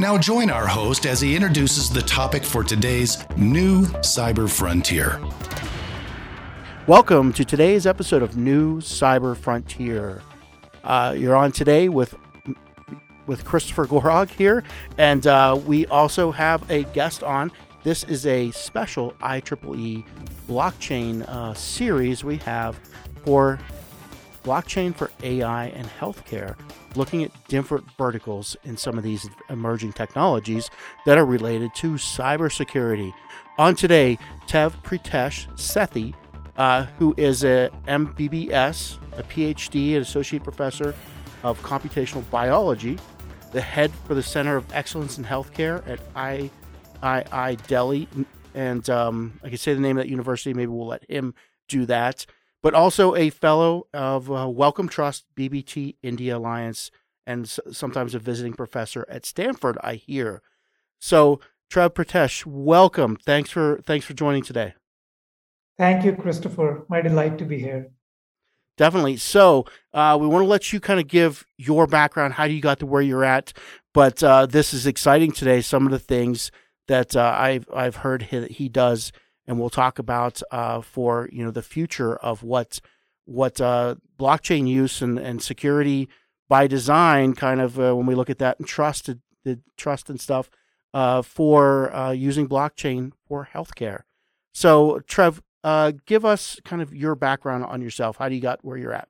Now, join our host as he introduces the topic for today's new Cyber Frontier. Welcome to today's episode of New Cyber Frontier. Uh, you're on today with with Christopher Gorog here, and uh, we also have a guest on. This is a special IEEE blockchain uh, series we have for blockchain for AI and healthcare looking at different verticals in some of these emerging technologies that are related to cybersecurity. On today, Tev Pritesh Sethi, uh, who is a MBBS, a PhD, and associate professor of computational biology, the head for the Center of Excellence in Healthcare at IIIT Delhi. And um, I can say the name of that university, maybe we'll let him do that but also a fellow of uh, Wellcome Trust, DBT India Alliance, and s- sometimes a visiting professor at Stanford. I hear. So, Trev Pritesh, welcome. Thanks for thanks for joining today. Thank you, Christopher. My delight to be here. Definitely. So, uh, we want to let you kind of give your background, how you got to where you're at. But uh, this is exciting today. Some of the things that uh, I've I've heard he, he does and we'll talk about uh, for you know the future of what what uh, blockchain use and, and security by design kind of uh, when we look at that and trust the trust and stuff uh, for uh, using blockchain for healthcare. So Trev, uh, give us kind of your background on yourself. How do you got where you're at?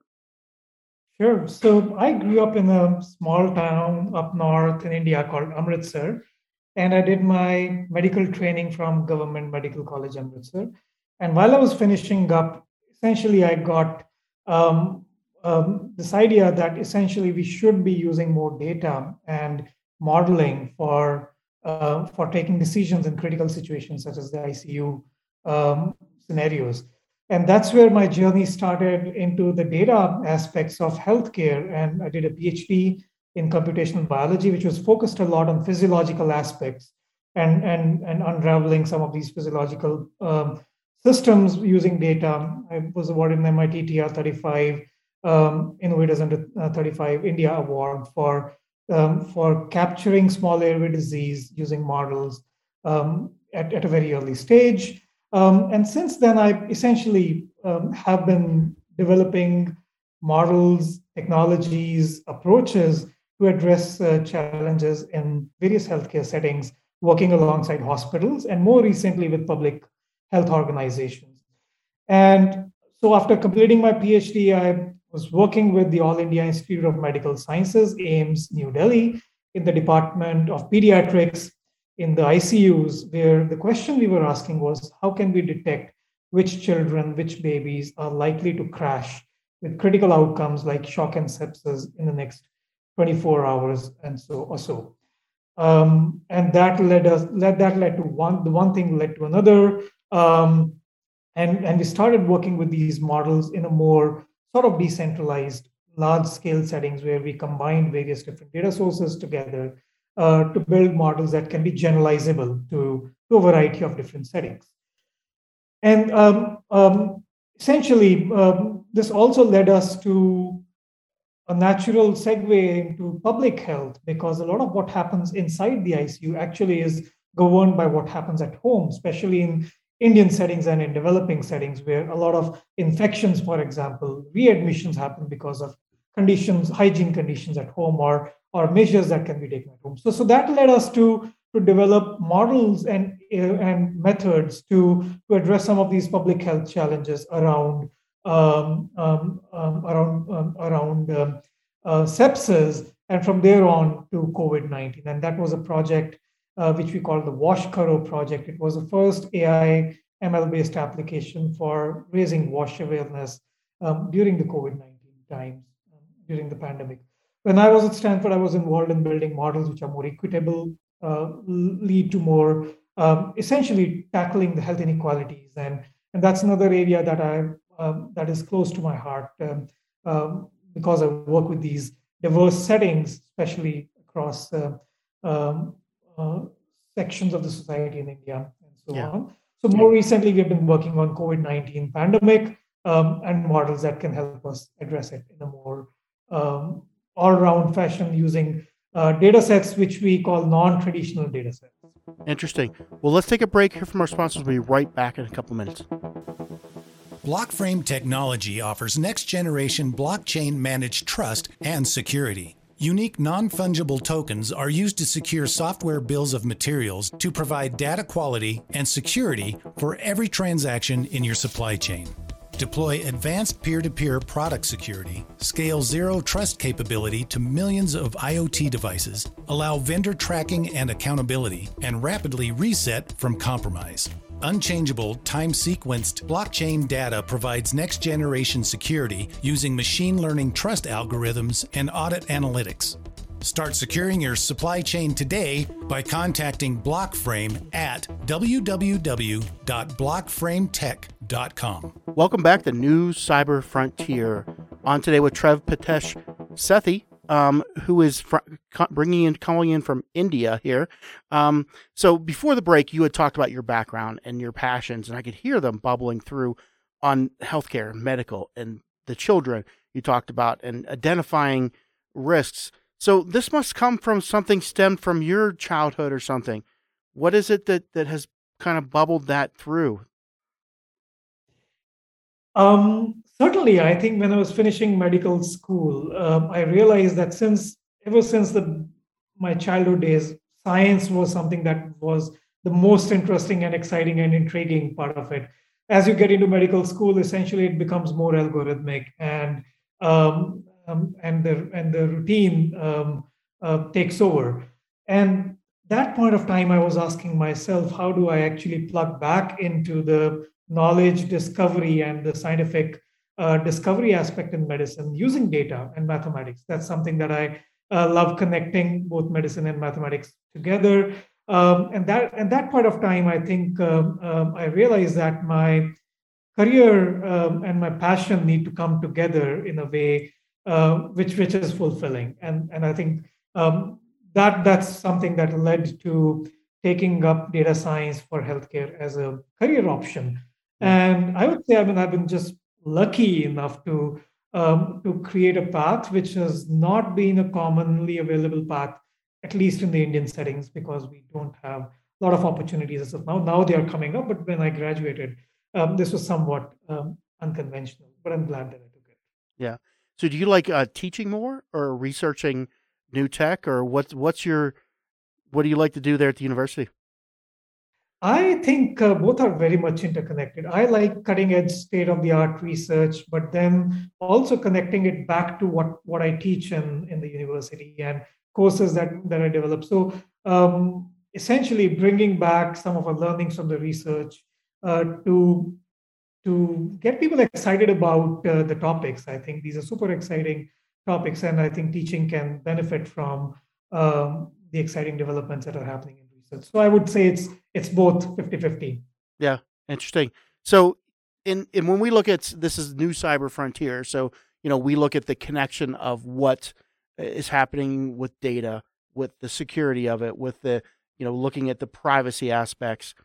Sure. So I grew up in a small town up north in India called Amritsar and I did my medical training from Government Medical College Amritsar. And while I was finishing up, essentially I got um, um, this idea that essentially we should be using more data and modeling for uh, for taking decisions in critical situations such as the ICU um, scenarios. And that's where my journey started into the data aspects of healthcare. And I did a PhD in computational biology, which was focused a lot on physiological aspects and, and, and unraveling some of these physiological um, systems using data. I was awarded an MIT TR35 um, Innovators Under uh, 35 India Award for, um, for capturing small airway disease using models um, at, at a very early stage. Um, and since then, I essentially um, have been developing models, technologies, approaches to address uh, challenges in various healthcare settings, working alongside hospitals and more recently with public health organizations. And so, after completing my PhD, I was working with the All India Institute of Medical Sciences, AIIMS, New Delhi, in the Department of Pediatrics in the ICUs, where the question we were asking was how can we detect which children, which babies are likely to crash with critical outcomes like shock and sepsis in the next 24 hours and so or so. Um, and that led us led that led to one the one thing led to another. Um, and, and we started working with these models in a more sort of decentralized, large scale settings where we combined various different data sources together uh, to build models that can be generalizable to, to a variety of different settings. And um, um, essentially, um, this also led us to a natural segue into public health because a lot of what happens inside the ICU actually is governed by what happens at home, especially in Indian settings and in developing settings where a lot of infections, for example, readmissions happen because of conditions, hygiene conditions at home or, or measures that can be taken at home. So, so that led us to, to develop models and, and methods to, to address some of these public health challenges around um, um, um, around um, around um, uh, sepsis, and from there on to COVID nineteen. And that was a project uh, which we call the WASH project. It was the first AI ML based application for raising WASH awareness during the COVID nineteen times during the pandemic. When I was at Stanford, I was involved in building models which are more equitable, uh, lead to more um, essentially tackling the health inequalities. And, and that's another area that I um, that is close to my heart um, um, because I work with these diverse settings, especially across uh, um, uh, sections of the society in India and so yeah. on. So more recently, we've been working on COVID-19 pandemic um, and models that can help us address it in a more um, all-round fashion using uh, data sets which we call non-traditional data sets. Interesting. Well, let's take a break here from our sponsors. We'll be right back in a couple minutes. Blockframe technology offers next generation blockchain managed trust and security. Unique non fungible tokens are used to secure software bills of materials to provide data quality and security for every transaction in your supply chain. Deploy advanced peer to peer product security, scale zero trust capability to millions of IoT devices, allow vendor tracking and accountability, and rapidly reset from compromise. Unchangeable, time sequenced blockchain data provides next generation security using machine learning trust algorithms and audit analytics. Start securing your supply chain today by contacting Blockframe at www.blockframetech.com. Welcome back to New Cyber Frontier. On today with Trev Pitesh Sethi, um, who is fr- bringing in, calling in from India here. Um, so before the break, you had talked about your background and your passions, and I could hear them bubbling through on healthcare, medical, and the children you talked about, and identifying risks. So this must come from something stemmed from your childhood or something. What is it that that has kind of bubbled that through? Um, certainly, I think when I was finishing medical school, uh, I realized that since ever since the my childhood days, science was something that was the most interesting and exciting and intriguing part of it. As you get into medical school, essentially it becomes more algorithmic and um, um, and the and the routine um, uh, takes over. And that point of time, I was asking myself, how do I actually plug back into the knowledge discovery and the scientific uh, discovery aspect in medicine using data and mathematics? That's something that I uh, love connecting both medicine and mathematics together. Um, and that and that point of time, I think um, um, I realized that my career um, and my passion need to come together in a way uh, which which is fulfilling. And and I think um, that that's something that led to taking up data science for healthcare as a career option. And I would say, I mean, I've been just lucky enough to um, to create a path which has not been a commonly available path, at least in the Indian settings, because we don't have a lot of opportunities as of now. Now they are coming up, but when I graduated, um, this was somewhat um, unconventional. But I'm glad that I took it. Yeah. So do you like uh, teaching more or researching new tech or what's what's your what do you like to do there at the university? I think uh, both are very much interconnected. I like cutting edge state of the art research, but then also connecting it back to what, what I teach in, in the university and courses that, that I develop. So um, essentially bringing back some of our learnings from the research uh, to to get people excited about uh, the topics. I think these are super exciting topics, and I think teaching can benefit from um, the exciting developments that are happening. So I would say it's it's both 50-50. Yeah, interesting. So in, in when we look at this is new cyber frontier, so you know we look at the connection of what is happening with data, with the security of it, with the you know looking at the privacy aspects.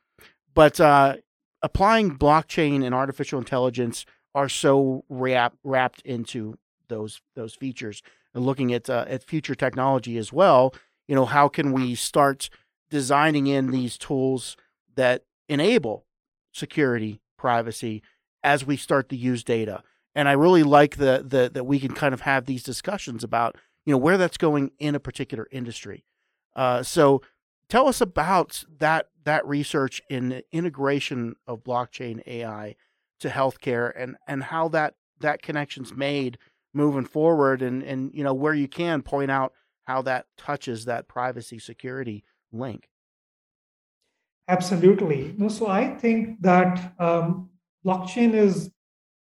But uh, applying blockchain and artificial intelligence are so wrap, wrapped into those those features and looking at uh, at future technology as well you know how can we start designing in these tools that enable security privacy as we start to use data. And i really like the, the that we can kind of have these discussions about you know where that's going in a particular industry. Uh, so tell us about that that research in integration of blockchain AI to healthcare and and how that that connection's made moving forward and and you know where you can point out how that touches that privacy security link absolutely. So i think that um, blockchain is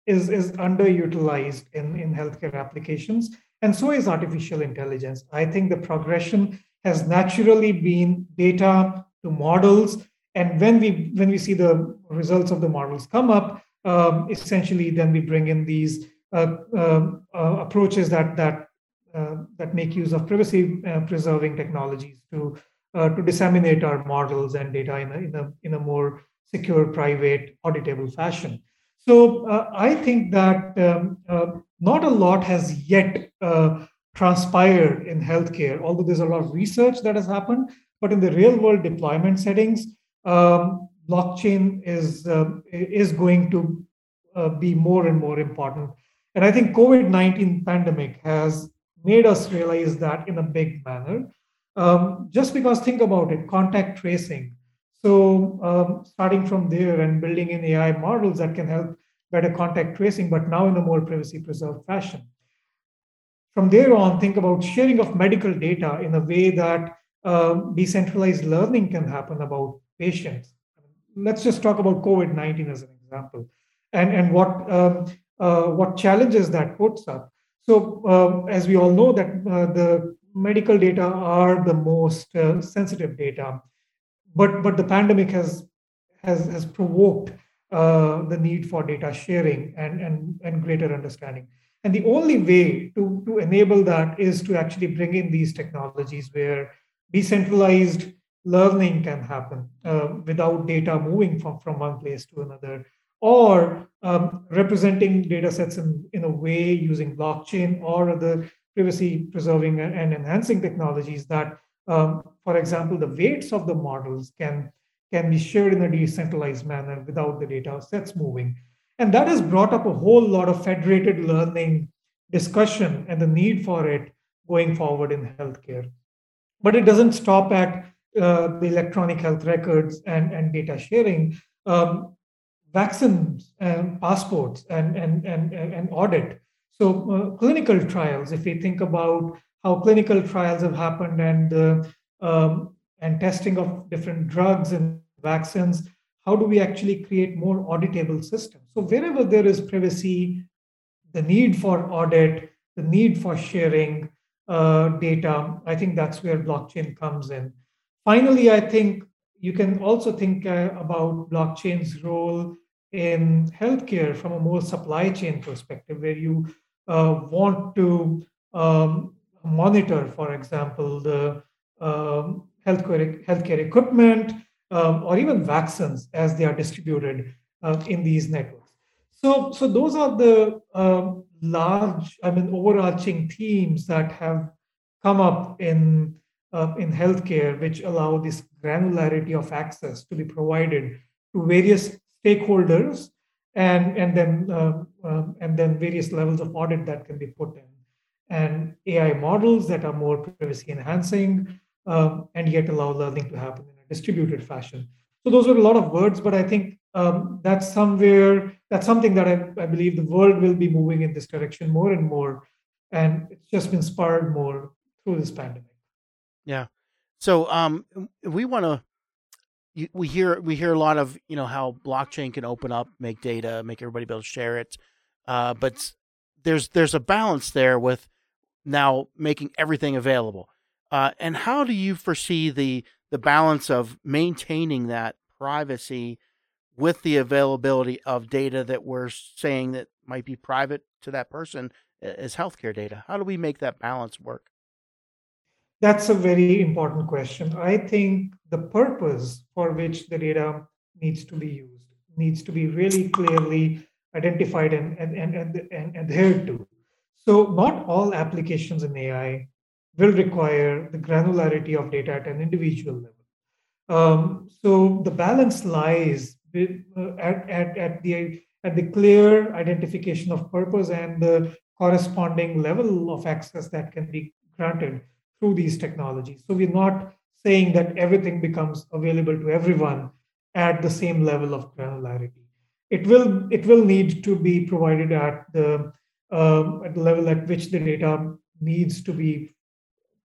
is is underutilized in in healthcare applications and so is artificial intelligence. I think the progression has naturally been data to models And when we when we see the results of the models come up, um, essentially then we bring in these uh, um, uh, approaches that that uh, that make use of privacy uh, preserving technologies to uh, to disseminate our models and data in a, in a in a more secure, private, auditable fashion. So uh, I think that um, not a lot has yet transpired in healthcare, although there's a lot of research that has happened. But in the real world deployment settings, um, blockchain is uh, is going to uh, be more and more important. And I think COVID nineteen pandemic has made us realize that in a big manner. Um, just because think about it, contact tracing. So um, starting from there and building in AI models that can help better contact tracing, but now in a more privacy preserved fashion. From there on, think about sharing of medical data in a way that um, decentralized learning can happen about patients. Let's just talk about COVID 19 as an example and, and what, um, uh, what challenges that puts up. So, uh, as we all know, that uh, the medical data are the most uh, sensitive data, but but the pandemic has has has provoked uh, the need for data sharing and and and greater understanding. And the only way to to enable that is to actually bring in these technologies where decentralized learning can happen uh, without data moving from, from one place to another or um, representing data sets in, in a way using blockchain or other privacy preserving and enhancing technologies that, um, for example, the weights of the models can, can be shared in a decentralized manner without the data sets moving. And that has brought up a whole lot of federated learning discussion and the need for it going forward in healthcare. But it doesn't stop at uh, the electronic health records and, and data sharing. Um, vaccines and passports and, and, and, and audit. So uh, clinical trials, if we think about how clinical trials have happened and uh, um, and testing of different drugs and vaccines, how do we actually create more auditable systems? So wherever there is privacy, the need for audit, the need for sharing uh, data, I think that's where blockchain comes in. Finally, I think you can also think uh, about blockchain's role in healthcare from a more supply chain perspective, where you want to um, monitor, for example, the um, healthcare, healthcare equipment um, or even vaccines as they are distributed uh, in these networks. So, so those are the um, large, I mean, overarching themes that have come up in uh, in healthcare, which allow this granularity of access to be provided to various stakeholders and and then uh, um, and then various levels of audit that can be put in and AI models that are more privacy enhancing um, and yet allow learning to happen in a distributed fashion. So those are a lot of words, but I think um, that's somewhere that's something that I, I believe the world will be moving in this direction more and more, and it's just been spurred more through this pandemic. Yeah. So um, we want to. We hear we hear a lot of you know how blockchain can open up, make data, make everybody be able to share it, uh, but there's there's a balance there with now making everything available. Uh, and how do you foresee the the balance of maintaining that privacy with the availability of data that we're saying that might be private to that person as healthcare data? How do we make that balance work? That's a very important question. I think the purpose for which the data needs to be used needs to be really clearly identified and, and, and, and, adhered to. So, not all applications in AI will require the granularity of data at an individual level. Um, so, the balance lies uh, at, at, at, the, at the clear identification of purpose and the corresponding level of access that can be granted through these technologies. So we're not saying that everything becomes available to everyone at the same level of granularity. It will it will need to be provided at the um, at the level at which the data needs to be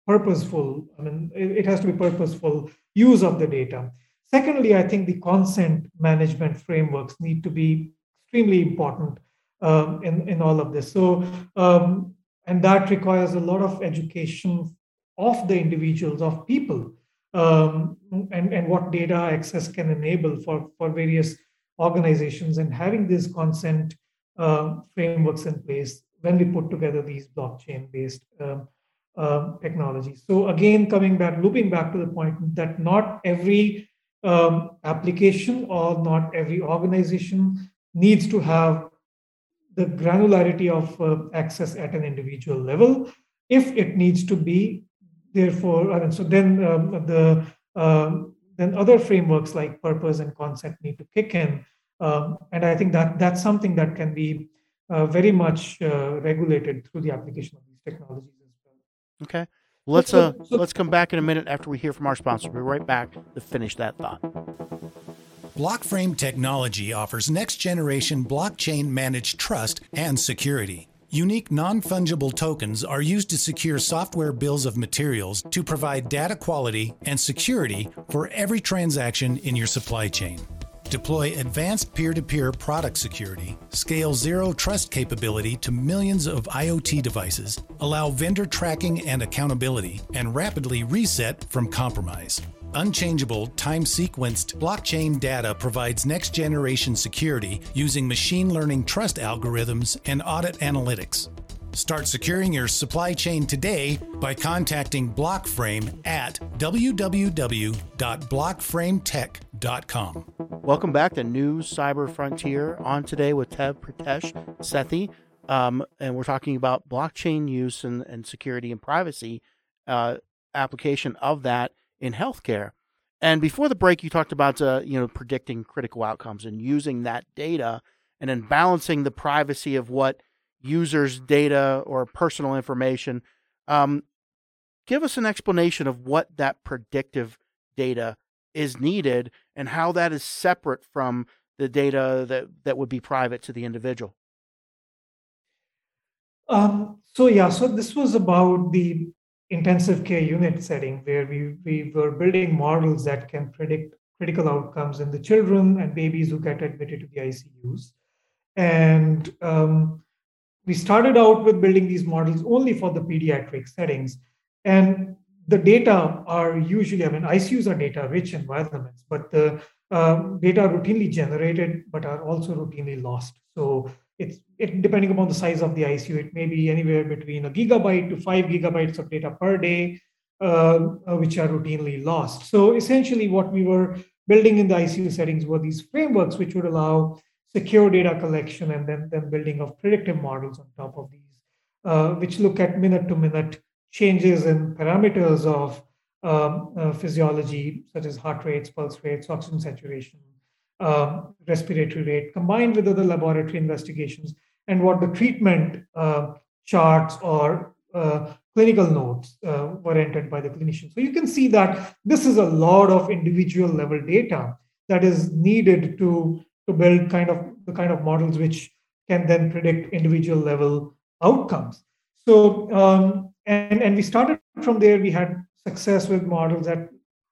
purposeful. I mean, it, it has to be purposeful use of the data. Secondly, I think the consent management frameworks need to be extremely important um, in, in all of this. So, um, and that requires a lot of education of the individuals, of people, um, and, and what data access can enable for, for various organizations and having these consent uh, frameworks in place when we put together these blockchain based um, um, technologies. So again, coming back, looping back to the point that not every um, application or not every organization needs to have the granularity of uh, access at an individual level. If it needs to be, therefore, and so then um, the um, then other frameworks like purpose and concept need to kick in, um, and I think that that's something that can be uh, very much uh, regulated through the application of these technologies as well. Okay. Let's uh let's come back in a minute after we hear from our sponsor. We'll be right back to finish that thought. Blockframe technology offers next generation blockchain managed trust and security. Unique non fungible tokens are used to secure software bills of materials to provide data quality and security for every transaction in your supply chain. Deploy advanced peer to peer product security, scale zero trust capability to millions of IoT devices, allow vendor tracking and accountability, and rapidly reset from compromise. Unchangeable, time sequenced blockchain data provides next generation security using machine learning trust algorithms and audit analytics. Start securing your supply chain today by contacting Blockframe at www.blockframetech.com. Welcome back to New Cyber Frontier. On today with Tavpritesh Sethi, um, and we're talking about blockchain use and, and security and privacy uh, application of that in healthcare. And before the break, you talked about uh, you know predicting critical outcomes and using that data, and then balancing the privacy of what users' data or personal information. Um, give us an explanation of what that predictive data is needed and how that is separate from the data that, that would be private to the individual. Um, so yeah, so this was about the intensive care unit setting where we, we were building models that can predict critical outcomes in the children and babies who get admitted to the ICUs. And um, we started out with building these models only for the pediatric settings. And the data are usually, I mean, ICUs are data rich environments, but the data are routinely generated, but are also routinely lost. So it's it, depending upon the size of the ICU, it may be anywhere between a gigabyte to five gigabytes of data per day, uh, which are routinely lost. So essentially, what we were building in the ICU settings were these frameworks which would allow secure data collection and then, then building of predictive models on top of these, uh, which look at minute to minute changes in parameters of um, uh, physiology, such as heart rates, pulse rates, oxygen saturation, um, respiratory rate, combined with other laboratory investigations, and what the treatment uh, charts or uh, clinical notes uh, were entered by the clinician. So you can see that this is a lot of individual level data that is needed to, to build kind of the kind of models which can then predict individual level outcomes. So um, and, and we started from there. We had success with models that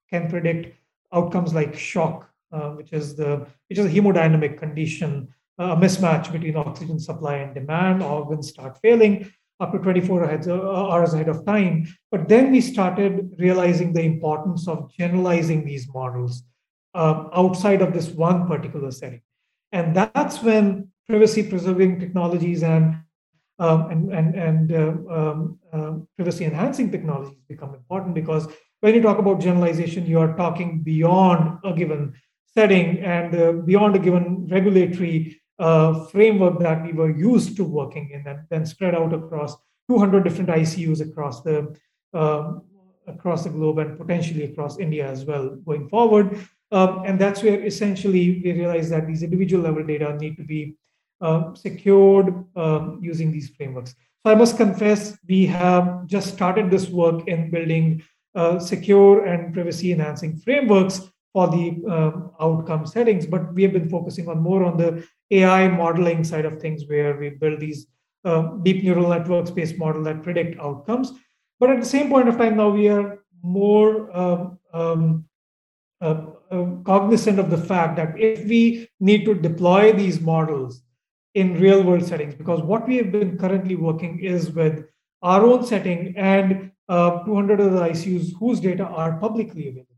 can predict outcomes like shock uh, which is the which is a hemodynamic condition, uh, a mismatch between oxygen supply and demand. Organs start failing up to 24 uh, hours ahead of time. But then we started realizing the importance of generalizing these models um, outside of this one particular setting, and that's when privacy preserving technologies and um, and and, and uh, um, uh, privacy enhancing technologies become important because when you talk about generalization, you are talking beyond a given setting and uh, beyond a given regulatory uh, framework that we were used to working in and then spread out across 200 different ICUs across the um, across the globe and potentially across India as well going forward. Um, and that's where essentially we realize that these individual level data need to be uh, secured um, using these frameworks. So I must confess, we have just started this work in building uh, secure and privacy enhancing frameworks for the um, outcome settings, but we have been focusing on more on the AI modeling side of things, where we build these uh, deep neural networks based model that predict outcomes. But at the same point of time, now we are more um, um, uh, uh, cognizant of the fact that if we need to deploy these models in real world settings, because what we have been currently working is with our own setting and uh, 200 of the ICUs whose data are publicly available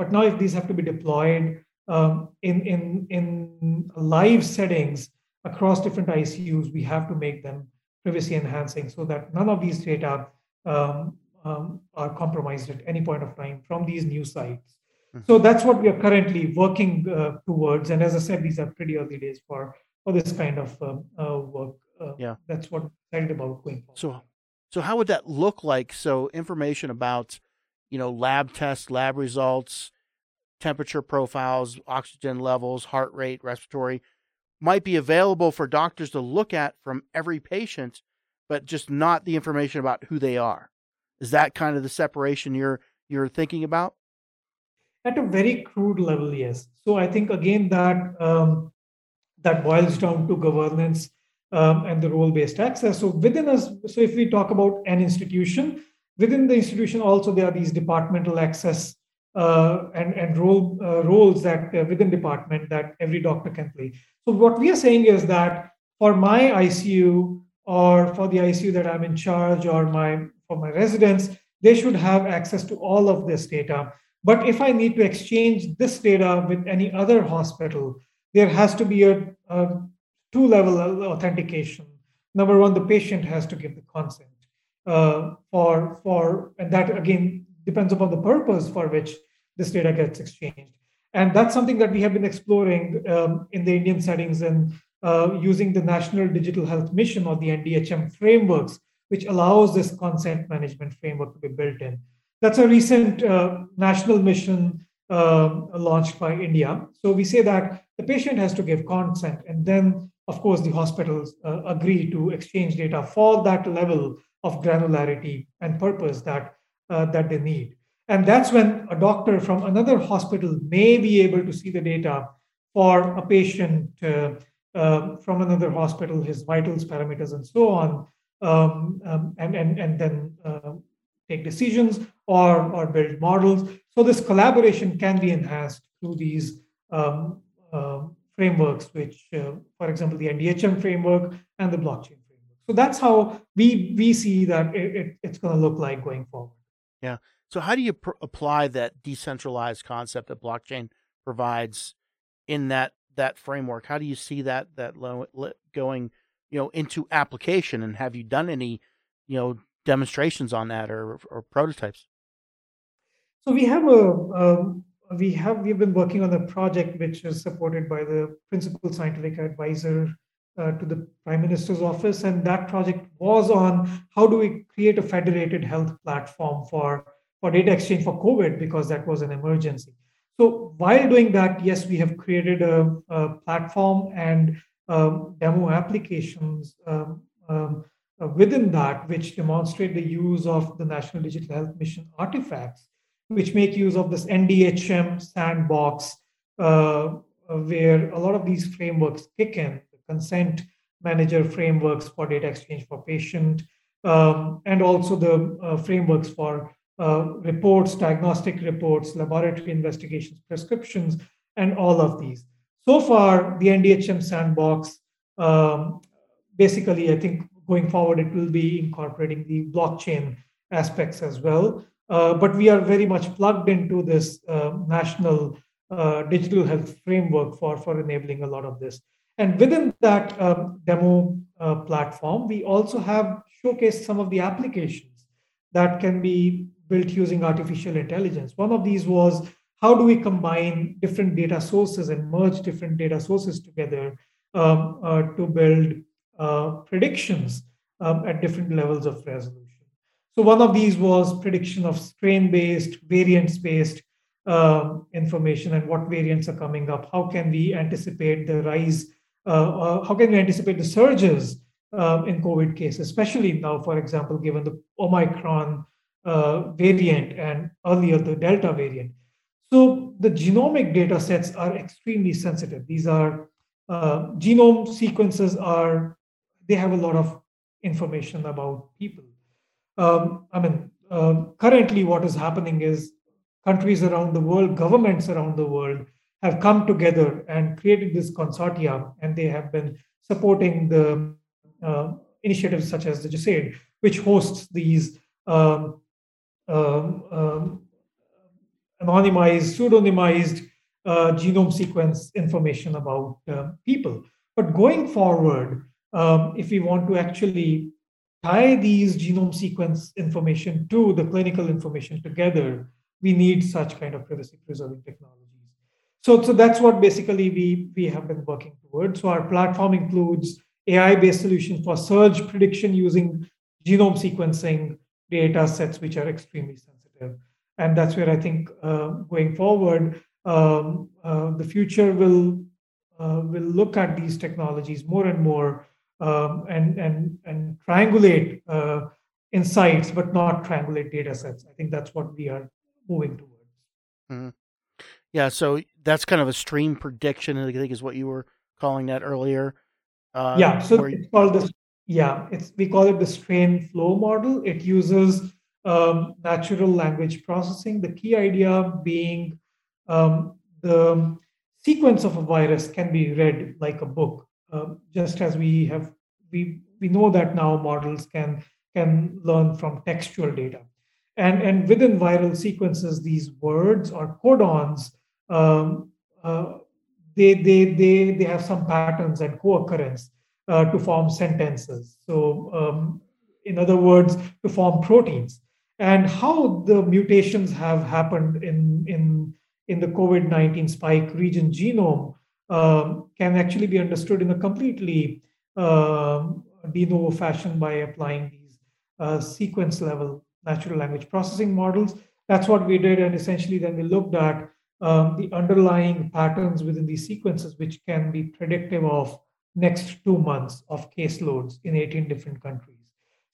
But now, if these have to be deployed um, in, in, in live settings across different ICUs, we have to make them privacy enhancing so that none of these data um, um, are compromised at any point of time from these new sites. Mm-hmm. So that's what we are currently working uh, towards. And as I said, these are pretty early days for, for this kind of um, uh, work. Uh, yeah, that's what I'm excited about going forward. So, so how would that look like? So information about, you know, lab tests, lab results, temperature profiles, oxygen levels, heart rate, respiratory might be available for doctors to look at from every patient, but just not the information about who they are. Is that kind of the separation you're you're thinking about? At a very crude level, yes. So I think again that um, that boils down to governance um, and the role-based access. So within us, so if we talk about an institution, within the institution also there are these departmental access uh, and and role uh, roles that uh, within department that every doctor can play. So what we are saying is that for my ICU or for the ICU that I'm in charge or my for my residents, they should have access to all of this data. But if I need to exchange this data with any other hospital, there has to be a, a two-level authentication. Number one, the patient has to give the consent uh, for for, and that again depends upon the purpose for which this data gets exchanged. And that's something that we have been exploring um, in the Indian settings and uh, using the National Digital Health Mission or the NDHM frameworks, which allows this consent management framework to be built in. That's a recent uh, national mission uh, launched by India. So we say that the patient has to give consent, and then, of course, the hospitals uh, agree to exchange data for that level of granularity and purpose that uh, that they need. And that's when a doctor from another hospital may be able to see the data for a patient uh, uh, from another hospital, his vitals parameters, and so on, um, um, and, and, and then uh, take decisions or, or build models. So this collaboration can be enhanced through these um, uh, frameworks, which, uh, for example, the NDHM framework and the blockchain. So that's how we, we see that it, it, it's going to look like going forward. Yeah. So how do you pr- apply that decentralized concept that blockchain provides in that that framework? How do you see that that lo- going, you know, into application? And have you done any, you know, demonstrations on that or or prototypes? So we have a um, we have we've been working on a project which is supported by the principal scientific advisor uh, to the prime minister's office and that project was on how do we create a federated health platform for for data exchange for covid because that was an emergency. So while doing that yes we have created a, a platform and um, demo applications um, um, uh, within that which demonstrate the use of the national digital health mission artifacts which make use of this ndhm sandbox uh, where a lot of these frameworks kick in consent manager frameworks for data exchange for patient, um, and also the uh, frameworks for uh, reports, diagnostic reports, laboratory investigations, prescriptions, and all of these. So far, the NDHM sandbox, um, basically, I think going forward, it will be incorporating the blockchain aspects as well. Uh, but we are very much plugged into this uh, national uh, digital health framework for, for enabling a lot of this. And within that um, demo uh, platform, we also have showcased some of the applications that can be built using artificial intelligence. One of these was how do we combine different data sources and merge different data sources together um, uh, to build uh, predictions um, at different levels of resolution. So one of these was prediction of strain-based, variants-based uh, information and what variants are coming up. How can we anticipate the rise uh, uh, how can we anticipate the surges uh, in COVID cases, especially now, for example, given the Omicron variant and earlier the Delta variant. So the genomic data sets are extremely sensitive. These are uh, genome sequences are they have a lot of information about people. Um, I mean, uh, currently what is happening is countries around the world, governments around the world have come together and created this consortium, and they have been supporting the uh, initiatives such as the GISAID, which hosts these um, um, um, anonymized, pseudonymized uh, genome sequence information about uh, people. But going forward, um, if we want to actually tie these genome sequence information to the clinical information together, we need such kind of privacy preserving technologies. So, so that's what basically we, we have been working towards. So our platform includes AI-based solutions for surge prediction using genome sequencing data sets which are extremely sensitive. And that's where I think uh, going forward, um, uh, the future will uh, will look at these technologies more and more um, and and and triangulate uh, insights, but not triangulate data sets. I think that's what we are moving towards. Mm-hmm. Yeah, so that's kind of a stream prediction. I think is what you were calling that earlier. Uh, yeah, so it's called this. Yeah, it's we call it the strain flow model. It uses um, natural language processing. The key idea being um, the sequence of a virus can be read like a book, uh, just as we have we we know that now models can can learn from textual data, and and within viral sequences, these words or codons. Um, uh, they, they, they, they have some patterns and co-occurrence uh, to form sentences. So, um, in other words, to form proteins. And how the mutations have happened in, in, in the COVID 19 spike region genome um, can actually be understood in a completely uh, de novo fashion by applying these uh, sequence level natural language processing models. That's what we did. And essentially, then we looked at um, the underlying patterns within these sequences, which can be predictive of next two months of caseloads in 18 different countries.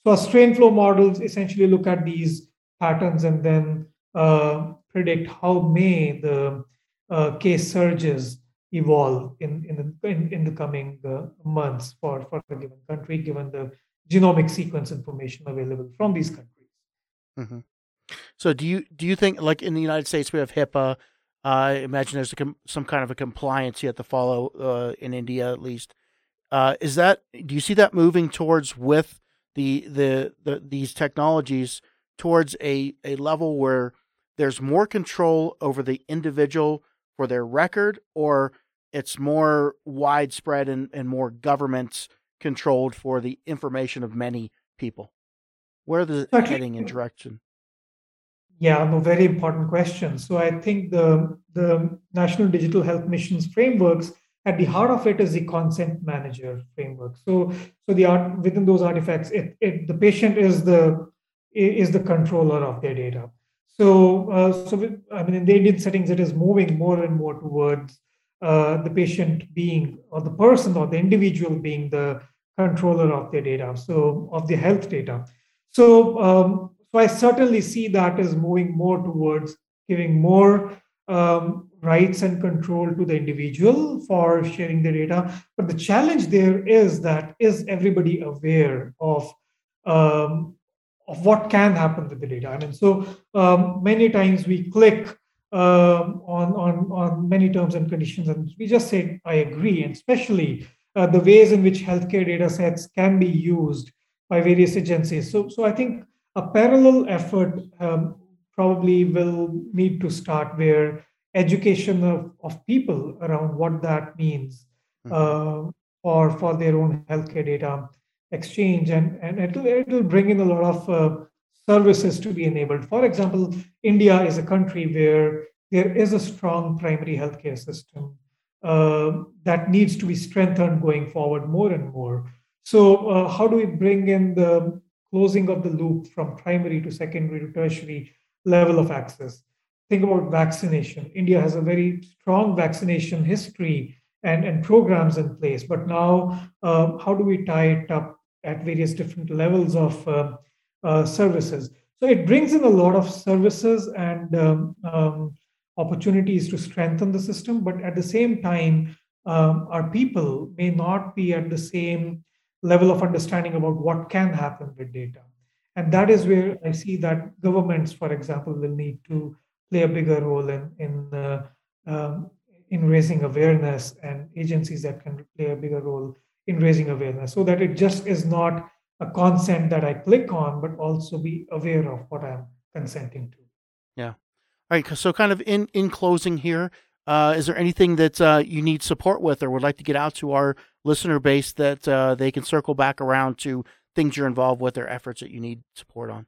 So our strain flow models essentially look at these patterns and then uh, predict how may the uh, case surges evolve in, in, the, in, in the coming uh, months for, for a given country, given the genomic sequence information available from these countries. Mm-hmm. So do you do you think like in the United States we have HIPAA? I imagine there's com- some kind of a compliance you have to follow uh, in India at least. Uh, is that do you see that moving towards with the, the the these technologies towards a a level where there's more control over the individual for their record, or it's more widespread and, and more government controlled for the information of many people? Where is it heading in direction? Yeah, no, very important question. So I think the the National Digital Health Missions frameworks at the heart of it is the consent manager framework. So so the art within those artifacts, it, it the patient is the is the controller of their data. So uh, so with, I mean in the Indian settings, it is moving more and more towards uh, the patient being or the person or the individual being the controller of their data. So of the health data. So um, so I certainly see that as moving more towards giving more um, rights and control to the individual for sharing the data. But the challenge there is that is everybody aware of um, of what can happen with the data? I mean, so um, many times we click um, on, on, on many terms and conditions, and we just say, I agree, and especially uh, the ways in which healthcare data sets can be used by various agencies. So, so I think a parallel effort um, probably will need to start where education of, of people around what that means hmm. uh, for, for their own healthcare data exchange and, and it'll, it'll bring in a lot of uh, services to be enabled. For example, India is a country where there is a strong primary healthcare system uh, that needs to be strengthened going forward more and more. So, uh, how do we bring in the closing of the loop from primary to secondary to tertiary level of access. Think about vaccination. India has a very strong vaccination history and, and programs in place, but now uh, how do we tie it up at various different levels of uh, uh, services? So it brings in a lot of services and um, um, opportunities to strengthen the system, but at the same time, um, our people may not be at the same level of understanding about what can happen with data. And that is where I see that governments, for example, will need to play a bigger role in in uh, um, in raising awareness, and agencies that can play a bigger role in raising awareness, so that it just is not a consent that I click on, but also be aware of what I'm consenting to. Yeah, All right. So, kind of in in closing here, uh, is there anything that uh, you need support with, or would like to get out to our listener base that uh, they can circle back around to things you're involved with or efforts that you need support on?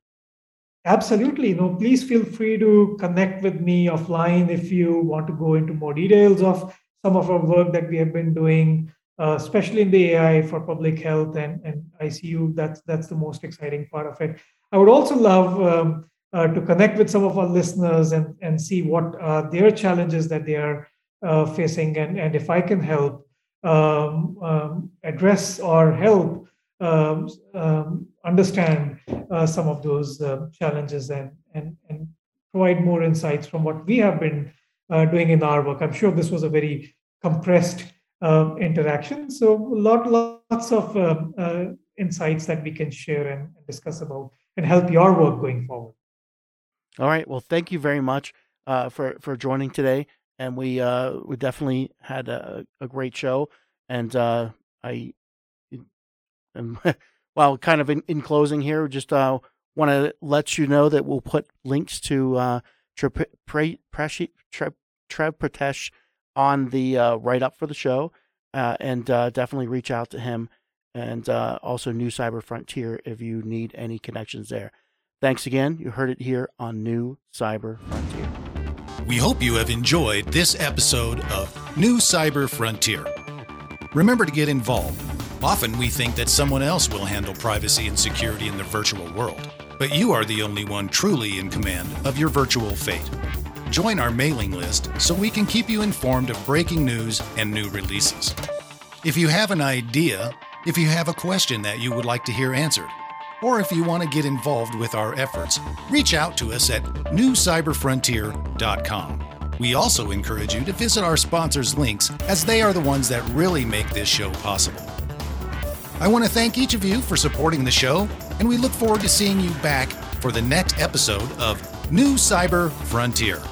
Absolutely. No, please feel free to connect with me offline if you want to go into more details of some of our work that we have been doing, uh, especially in the AI for public health and, and ICU. That's that's the most exciting part of it. I would also love um, uh, to connect with some of our listeners and, and see what are their challenges that they are uh, facing, and, and if I can help um, um, address or help um, um, understand uh, some of those uh, challenges and, and, and provide more insights from what we have been uh, doing in our work. I'm sure this was a very compressed uh, interaction. So, lot, lots of um, uh, insights that we can share and, and, discuss about and help your work going forward. All right. Well, thank you very much uh, for for joining today, and we uh, we definitely had a, a great show, and uh, I and well, kind of in, in closing here, just uh, want to let you know that we'll put links to uh, Trev Pritesh on the uh, write up for the show, uh, and uh, definitely reach out to him, and uh, also New Cyber Frontier if you need any connections there. Thanks again. You heard it here on New Cyber Frontier. We hope you have enjoyed this episode of New Cyber Frontier. Remember to get involved Often we think that someone else will handle privacy and security in the virtual world, but you are the only one truly in command of your virtual fate. Join our mailing list so we can keep you informed of breaking news and new releases. If you have an idea, if you have a question that you would like to hear answered, or if you want to get involved with our efforts, reach out to us at newcyberfrontier.com. We also encourage you to visit our sponsors' links as they are the ones that really make this show possible. I want to thank each of you for supporting the show, and we look forward to seeing you back for the next episode of New Cyber Frontier.